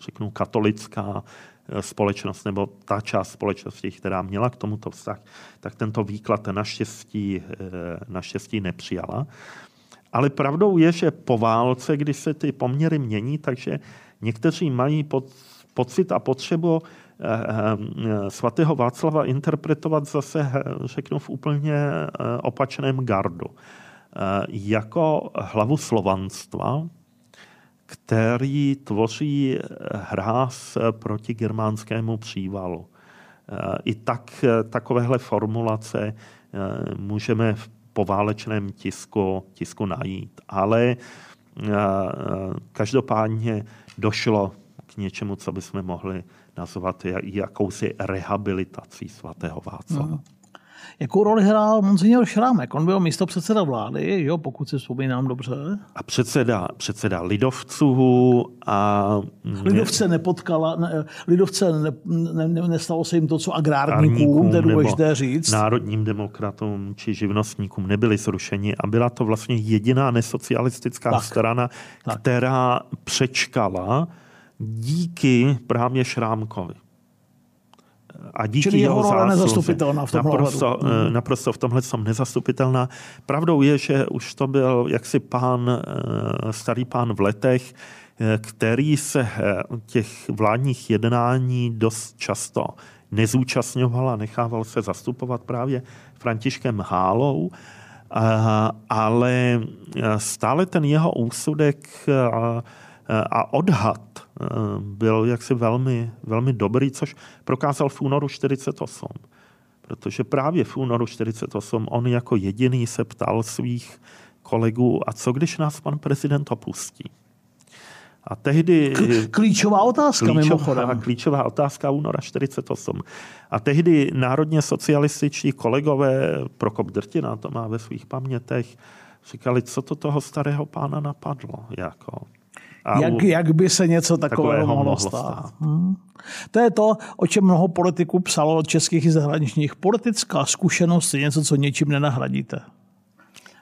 řeknu, katolická společnost nebo ta část společnosti, která měla k tomuto vztah, tak tento výklad naštěstí, naštěstí nepřijala. Ale pravdou je, že po válce, když se ty poměry mění, takže někteří mají pocit a potřebu eh, eh, svatého Václava interpretovat zase, eh, řeknu, v úplně opačném gardu. Jako hlavu slovanstva, který tvoří hráz proti germánskému přívalu. I tak takovéhle formulace můžeme v poválečném tisku, tisku najít. Ale každopádně došlo k něčemu, co bychom mohli nazvat jakousi rehabilitací svatého Václava. No. Jakou roli hrál Monsignor Šrámek? On byl místo předseda vlády, jo, pokud si vzpomínám dobře. A předseda, předseda lidovců a... Lidovce nepotkala, ne, lidovce ne, ne, ne, nestalo se jim to, co agrárníkům, to je důležité říct. Národním demokratům či živnostníkům nebyli zrušeni a byla to vlastně jediná nesocialistická tak, strana, tak. která přečkala díky právě Šrámkovi. A díky Čili jeho, jeho role nezastupitelná v tomhle naprosto, hmm. naprosto v tomhle jsem nezastupitelná. Pravdou je, že už to byl jaksi pán, eh, starý pán v letech, eh, který se těch vládních jednání dost často nezúčastňoval a nechával se zastupovat právě Františkem Hálou, ale stále ten jeho úsudek a odhad eh, byl jaksi velmi, velmi dobrý, což prokázal v únoru 48. Protože právě v únoru 48 on jako jediný se ptal svých kolegů, a co když nás pan prezident opustí? A tehdy... Klíčová otázka klíčová, mimochodem. Klíčová otázka února 48. A tehdy národně socialističtí kolegové, Prokop Drtina to má ve svých pamětech, říkali, co to toho starého pána napadlo. Jako. A jak, jak by se něco takového, takového mohlo stát. stát. Hmm. To je to, o čem mnoho politiků psalo od českých i zahraničních. Politická zkušenost je něco, co něčím nenahradíte.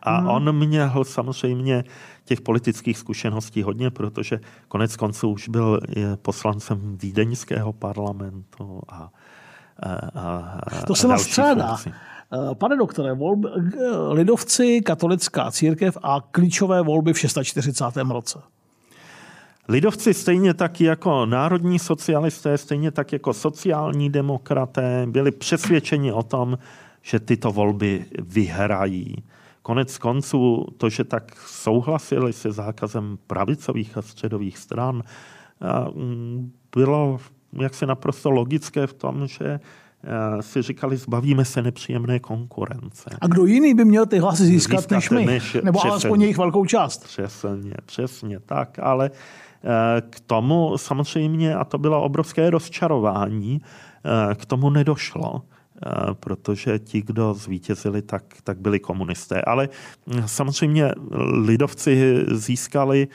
A hmm. on měl samozřejmě těch politických zkušeností hodně, protože konec konců už byl poslancem Vídeňského parlamentu a, a, a To se nás střádá. Eh, pane doktore, volby, eh, lidovci, katolická církev a klíčové volby v 640. roce. Lidovci stejně tak jako národní socialisté, stejně tak jako sociální demokraté byli přesvědčeni o tom, že tyto volby vyhrají. Konec konců to, že tak souhlasili se zákazem pravicových a středových stran, mm, bylo jaksi naprosto logické v tom, že si říkali, zbavíme se nepříjemné konkurence. A kdo jiný by měl ty hlasy získat, získat než my? Než, Nebo přesně, alespoň jejich velkou část. Přesně, přesně tak, ale Eh, k tomu samozřejmě, a to bylo obrovské rozčarování, eh, k tomu nedošlo eh, protože ti, kdo zvítězili, tak, tak byli komunisté. Ale samozřejmě lidovci získali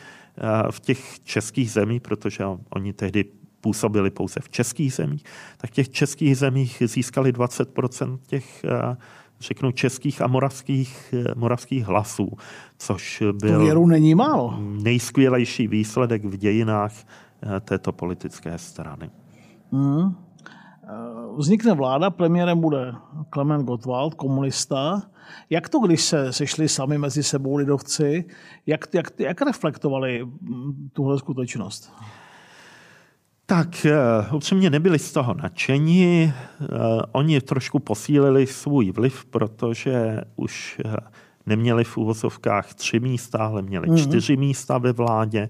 v těch českých zemích, protože oni tehdy působili pouze v českých zemích, tak v těch českých zemích získali 20% těch řeknu, českých a moravských, moravských hlasů, což byl to věru není málo. nejskvělejší výsledek v dějinách eh, této politické strany. Hmm. Vznikne vláda, premiérem bude Klement Gottwald, komunista. Jak to, když se sešli sami mezi sebou lidovci, jak, jak, jak reflektovali hm, tuhle skutečnost? Tak eh, upřímně nebyli z toho nadšení. Eh, oni trošku posílili svůj vliv, protože už eh, neměli v úvozovkách tři místa, ale měli mm-hmm. čtyři místa ve vládě,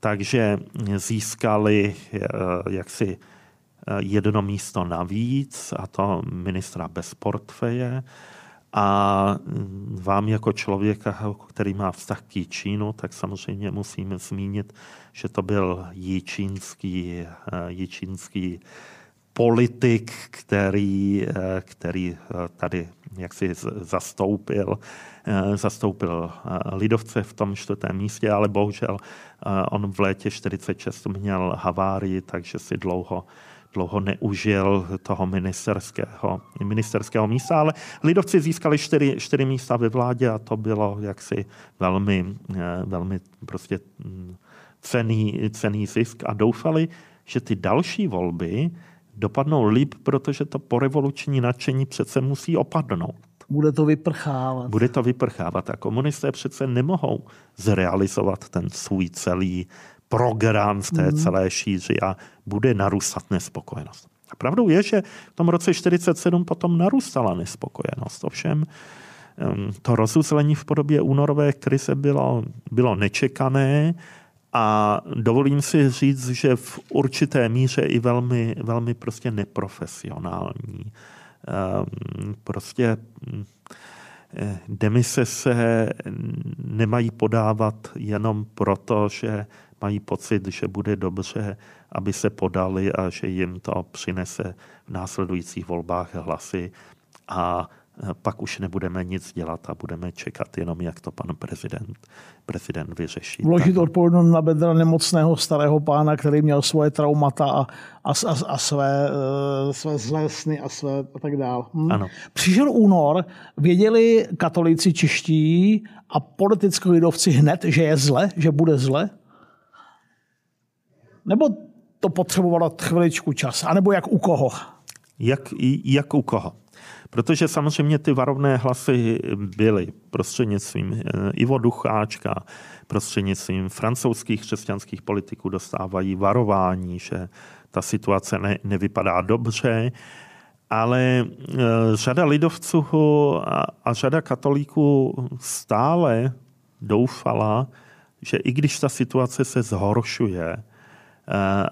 takže získali jaksi jedno místo navíc, a to ministra bez portfeje. A vám jako člověka, který má vztah k Čínu, tak samozřejmě musíme zmínit, že to byl jičínský, eh, jičínský politik, který, eh, který eh, tady jaksi zastoupil, zastoupil lidovce v tom čtvrtém místě, ale bohužel on v létě 46 měl havárii, takže si dlouho dlouho neužil toho ministerského, ministerského místa, ale lidovci získali čtyři, čtyři místa ve vládě a to bylo jaksi velmi, velmi prostě mm, cený, cený zisk a doufali, že ty další volby dopadnou líp, protože to porevoluční nadšení přece musí opadnout. Bude to vyprchávat. Bude to vyprchávat a komunisté přece nemohou zrealizovat ten svůj celý program v té mm. celé šíři a bude narůstat nespokojenost. A pravdou je, že v tom roce 1947 potom narůstala nespokojenost. Ovšem to rozuzlení v podobě únorové krize bylo, bylo nečekané a dovolím si říct, že v určité míře i velmi, velmi prostě neprofesionální. Prostě hm, eh, demise se nemají podávat jenom proto, že mají pocit, že bude dobře, aby se podali a že jim to přinese v následujících volbách hlasy a pak už nebudeme nic dělat a budeme čekat jenom, jak to pan prezident, prezident vyřeší. Vložit odpovědnost na bedra nemocného starého pána, který měl svoje traumata a, a, a, a své, uh, své zlé sny a své a tak dále. Hm? Ano. Přišel únor, věděli katolíci čeští a politické lidovci hned, že je zle, že bude zle? Nebo to potřebovalo chviličku čas? A nebo jak u koho? Jak, jak u koho? Protože samozřejmě ty varovné hlasy byly prostřednictvím eh, Ivo Ducháčka, prostřednictvím francouzských křesťanských politiků dostávají varování, že ta situace ne, nevypadá dobře, ale eh, řada lidovců a, a řada katolíků stále doufala, že i když ta situace se zhoršuje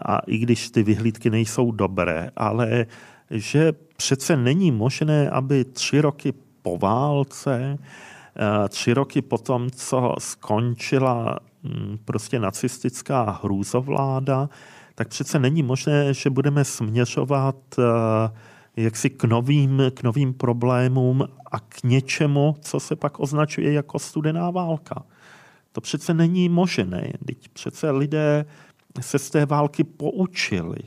a i když ty vyhlídky nejsou dobré, ale že přece není možné, aby tři roky po válce, eh, tři roky po tom, co skončila hm, prostě nacistická hrůzovláda, tak přece není možné, že budeme směřovat eh, jaksi k novým, k novým problémům a k něčemu, co se pak označuje jako studená válka. To přece není možné. Teď přece lidé se z té války poučili.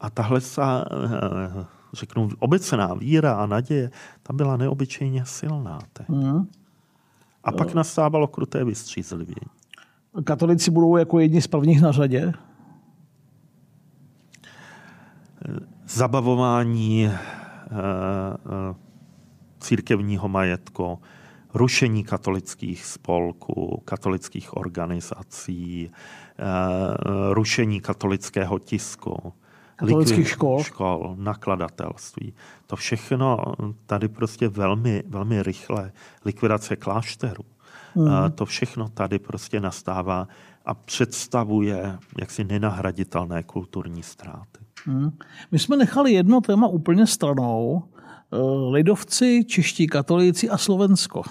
A tahle sa, eh, řeknu, obecná víra a naděje, ta byla neobyčejně silná. Mm. A pak nastávalo kruté vystřízlivění. Katolici budou jako jedni z prvních na řadě? Zabavování eh, eh, církevního majetku, rušení katolických spolků, katolických organizací, rušení katolického tisku, katolických škol. škol, nakladatelství. To všechno tady prostě velmi, velmi rychle, likvidace klášterů. Mm. To všechno tady prostě nastává a představuje jaksi nenahraditelné kulturní ztráty. Mm. My jsme nechali jedno téma úplně stranou. Eh, lidovci, čeští katolíci a Slovensko.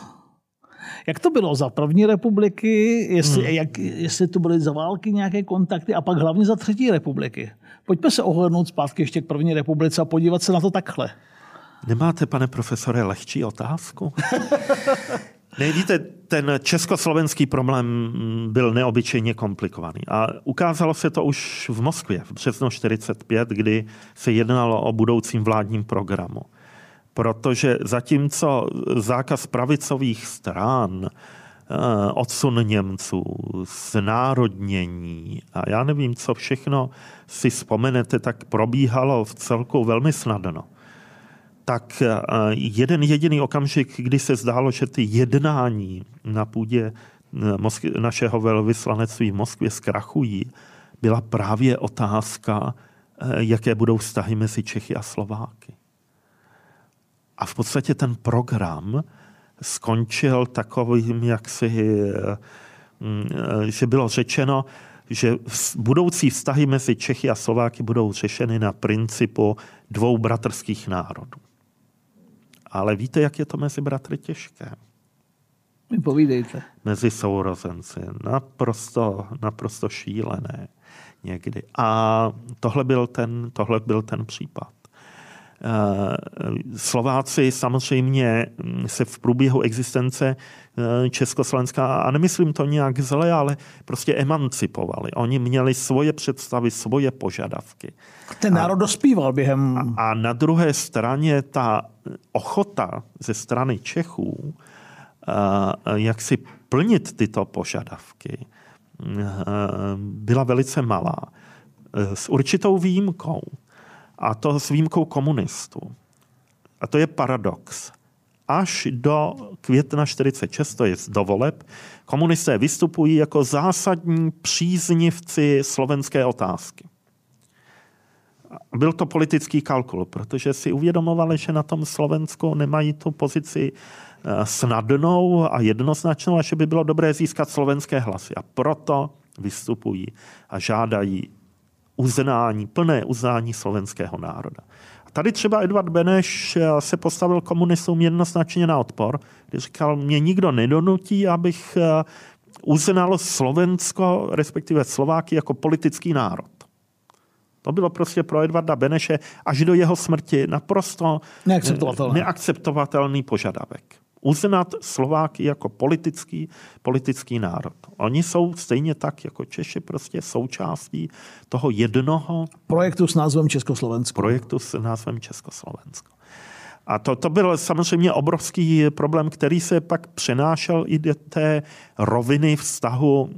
Jak to bylo za první republiky, jestli, hmm. jak, jestli to byly za války nějaké kontakty a pak hlavně za třetí republiky? Pojďme se ohlednout zpátky ještě k první republice a podívat se na to takhle. Nemáte, pane profesore, lehčí otázku? Ne, víte, ten československý problém byl neobyčejně komplikovaný. A ukázalo se to už v Moskvě v březnu 45, kdy se jednalo o budoucím vládním programu. Protože zatímco zákaz pravicových stran Eh, odsun Němců, znárodnění a já nevím, co všechno si vzpomenete, tak probíhalo v celku velmi snadno. Tak eh, jeden jediný okamžik, kdy se zdálo, že ty jednání na půdě eh, našeho velvyslanectví v Moskvě zkrachují, byla právě otázka, jaké budou vztahy mezi Čechy a Slováky. A v podstatě ten program skončil takovým, jak si, mm, že bylo řečeno, že budoucí vztahy mezi Čechy a Slováky budou řešeny na principu dvou bratrských národů. Ale víte, jak je to mezi bratry těžké? Mi povídejte. Mezi sourozenci. Naprosto, naprosto šílené někdy. A tohle byl ten, tohle byl ten případ. Eh, Slováci samozřejmě se v průběhu existence eh, Československá, a nemyslím to nějak zle, ale prostě emancipovali. Oni měli svoje představy, svoje požadavky. Ten národ dospíval během... A, a na druhé straně ta ochota ze strany Čechů, eh, jak si plnit tyto požadavky, byla velice malá. s určitou výjimkou. A to s výjimkou komunistů. A to je paradox. Až do května 46, to je do voleb, komunisté vystupují jako zásadní příznivci slovenské otázky. Byl to politický kalkul, protože si uvědomovali, že na tom Slovensku nemají tu pozici eh, snadnou a jednoznačnou a že by bylo dobré získat slovenské hlasy. A proto vystupují a žádají uznání, plné uznání slovenského národa. A tady třeba Edvard Beneš se postavil komunistům jednoznačně na odpor, když říkal, mě nikdo nedonutí, abych eh, uznal Slovensko, respektive Slováky, jako politický národ. To bylo prostě pro Edvarda Beneše až do jeho smrti naprosto neakceptovatelný požadavek uznat Slováky jako politický, politický národ. Oni jsou stejně tak jako Češi prostě součástí toho jednoho projektu s názvem Československo. Projektu s názvem Československo. A to, to byl samozřejmě obrovský problém, který se pak přenášel i do té roviny vztahu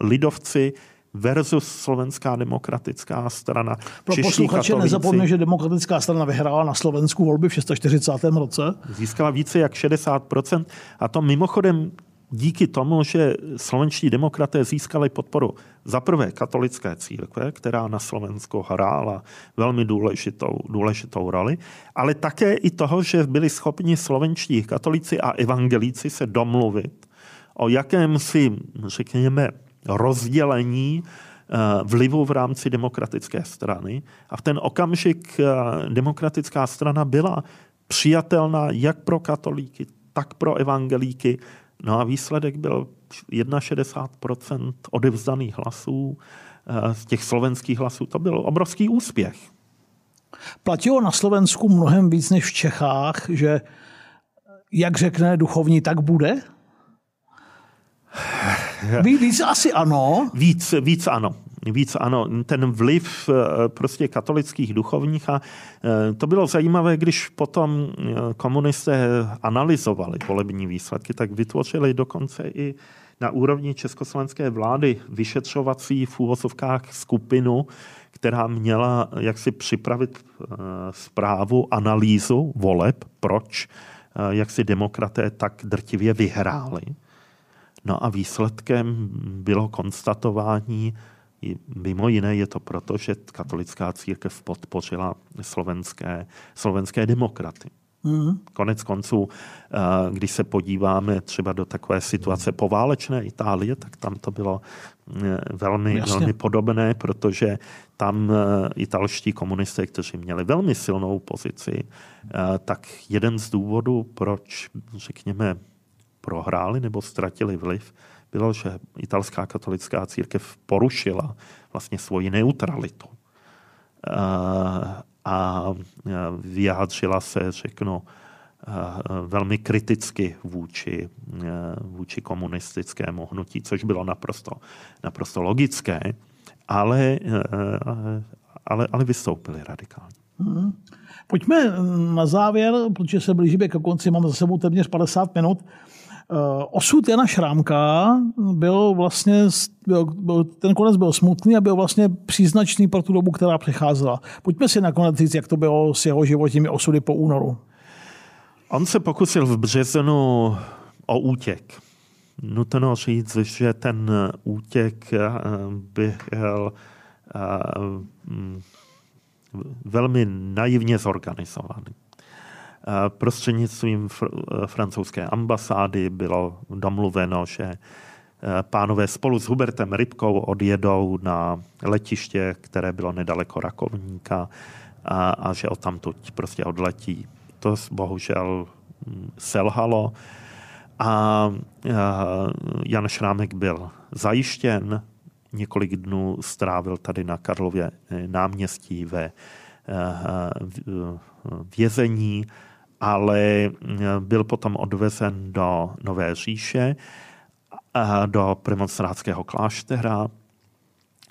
lidovci versus Slovenská demokratická strana. Pro posluchače nezapomně, že demokratická strana vyhrála na Slovensku volby v 640. roce. Získala více jak 60%. A to mimochodem díky tomu, že slovenští demokraté získali podporu za prvé katolické církve, která na Slovensku hrála velmi důležitou, důležitou roli, ale také i toho, že byli schopni slovenští katolici a evangelíci se domluvit o jakémsi, řekněme, rozdělení eh, vlivu v rámci demokratické strany. A v ten okamžik eh, demokratická strana byla přijatelná jak pro katolíky, tak pro evangelíky. No a výsledek byl 61% odevzdaných hlasů, eh, z těch slovenských hlasů. To byl obrovský úspěch. Platilo na Slovensku mnohem víc než v Čechách, že jak řekne duchovní, tak bude? Víc asi ano. Víc, víc ano. Víc ano. Ten vliv eh, prostě katolických duchovních a eh, to bylo zajímavé, když potom eh, komunisté analyzovali volební výsledky, tak vytvořili dokonce i na úrovni československé vlády vyšetřovací v úvozovkách skupinu, která měla jaksi připravit zprávu, analýzu voleb, proč jak si demokraté tak drtivě vyhráli. No a výsledkem bylo konstatování, mimo jiné je to proto, že katolická církev podpořila slovenské, slovenské demokraty. Mm. Konec konců, eh, když se podíváme třeba do takové situace poválečné Itálie, tak tam to bylo eh, velmi, velmi podobné, protože tam eh, italští komunisté, kteří měli velmi silnou pozici, tak jeden z důvodů, proč, řekněme, prohráli nebo ztratili vliv, bylo, že italská katolická církev porušila vlastně svoji neutralitu. A vyjádřila se, řeknu, velmi kriticky vůči, vůči komunistickému hnutí, což bylo naprosto, naprosto logické, ale, ale, ale vystoupili radikálně. Hmm. Pojďme na závěr, protože se blížíme ke konci, máme za sebou téměř 50 minut. Eh, osud Jana Šrámka byl vlastně, byl, ten konec byl smutný a byl vlastně příznačný pro tu dobu, která přicházela. Pojďme si nakonec říct, jak to bylo s jeho životními osudy po únoru. On se pokusil v březnu o útěk. Nutno říct, že ten útěk eh, byl eh, mm, velmi naivně zorganizovaný. Eh, prostřednictvím eh, francouzské ambasády bylo domluveno, že eh, pánové spolu s Hubertem Rybkou odjedou na letiště, které bylo nedaleko Rakovníka a, a že odtamtud prostě odletí. To bohužel hm, selhalo. A Jan Šrámek byl zajištěn, několik dnů strávil tady na Karlově náměstí ve vězení ale eh, byl potom odvezen do Nové říše, do premonstrátského kláštera,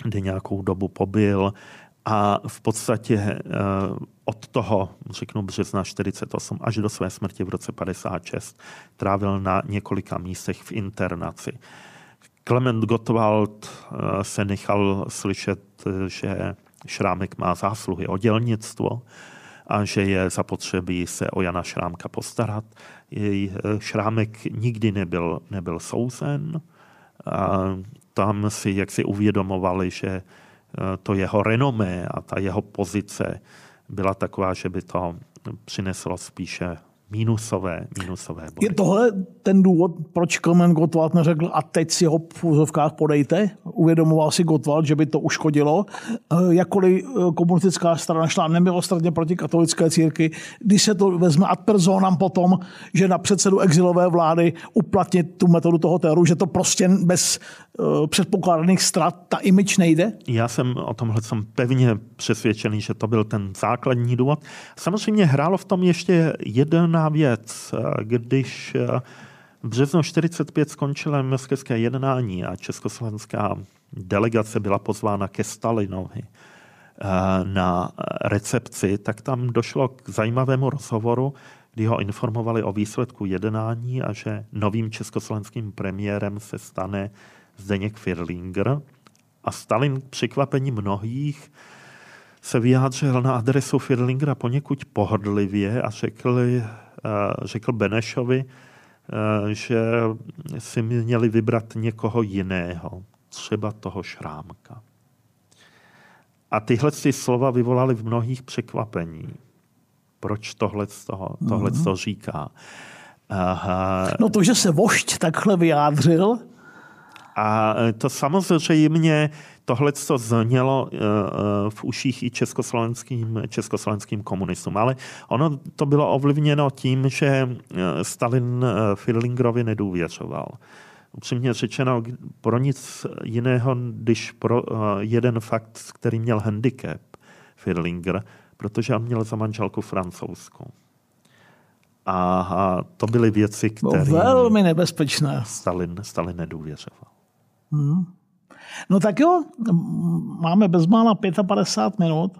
kde nějakou dobu pobyl a v podstatě eh, od toho, řeknu března 48 až do své smrti v roce 56 trávil na několika místech v internaci. Klement Gottwald eh, se nechal slyšet, že Šrámek má zásluhy o dělnictvo a že je zapotřebí se o Jana Šrámka postarat. Jej Šrámek nikdy nebyl, nebyl souzen. A tam si jak si uvědomovali, že to jeho renomé a ta jeho pozice byla taková, že by to přineslo spíše Mínusové, mínusové body. Je tohle ten důvod, proč Klement Gottwald neřekl a teď si ho v úzovkách podejte? Uvědomoval si Gottwald, že by to uškodilo. Eh, jakkoliv eh, komunistická strana šla nemilostradně proti katolické církvi, když se to vezme ad personam potom, že na předsedu exilové vlády uplatnit tu metodu toho teroru, že to prostě bez předpokládaných strat ta imič nejde? Já jsem o tomhle jsem pevně přesvědčený, že to byl ten základní důvod. Samozřejmě hrálo v tom ještě jiná věc. Když eh, v březnu 45 skončilo moskevské jednání a československá delegace byla pozvána ke Stalinovi eh, na recepci, tak tam došlo k zajímavému rozhovoru, kdy ho informovali o výsledku jednání a že novým československým premiérem se stane Zdeněk Firlinger. A Stalin k překvapení mnohých se vyjádřil na adresu Firlingera poněkud pohodlivě a řekl, eh, řekl Benešovi, eh, že si měli vybrat někoho jiného, třeba toho šrámka. A tyhle ty slova vyvolaly v mnohých překvapení. Proč tohle, toho, tohle mm-hmm. říká? Aha. No to, že se vošť takhle vyjádřil, a to samozřejmě tohle to znělo eh, eh, v uších i československým, československým komunistům. Ale ono to bylo ovlivněno tím, že Stalin Firlingerovi nedůvěřoval. Upřímně řečeno, pro nic jiného, když pro jeden fakt, který měl handicap Firlinger, protože on měl za manželku francouzskou. A to byly věci, které... velmi nebezpečné. Stalin, Stalin nedůvěřoval. Hmm. No tak jo, máme bezmála 55 minut.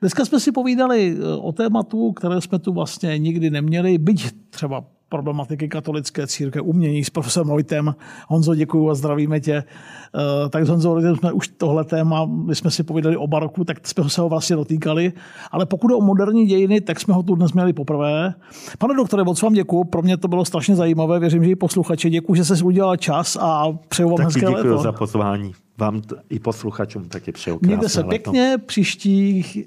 Dneska jsme si povídali eh, o tématu, které jsme tu vlastně nikdy neměli, byť třeba problematiky katolické církve, umění s profesorem Vojtem. Honzo, děkuji a zdravíme tě. Eh, tak s Honzo jsme už tohle téma, my jsme si povídali o baroku, tak jsme se ho vlastně dotýkali. Ale pokud je o moderní dějiny, tak jsme ho tu dnes měli poprvé. Pane doktore, moc vám děkuji, pro mě to bylo strašně zajímavé, věřím, že i posluchači. Děkuji, že jsi udělal čas a přeju vám hezké léto. za pozvání. Vám i posluchačům taky přeju Mějte se pěkně, příštích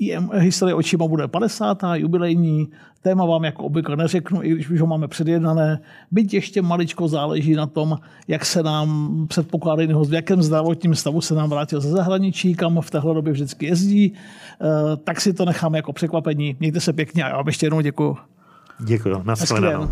IM historie očima bude 50. jubilejní. Téma vám jako obvykle neřeknu, i když už ho máme předjednané. Byť ještě maličko záleží na tom, jak se nám předpokládaný host, v jakém zdravotním stavu se nám vrátil ze zahraničí, kam v téhle době vždycky jezdí. Eh, tak si to necháme jako překvapení. Mějte se pěkně a já vám ještě jednou děkuji. Děkuji. Naschledanou.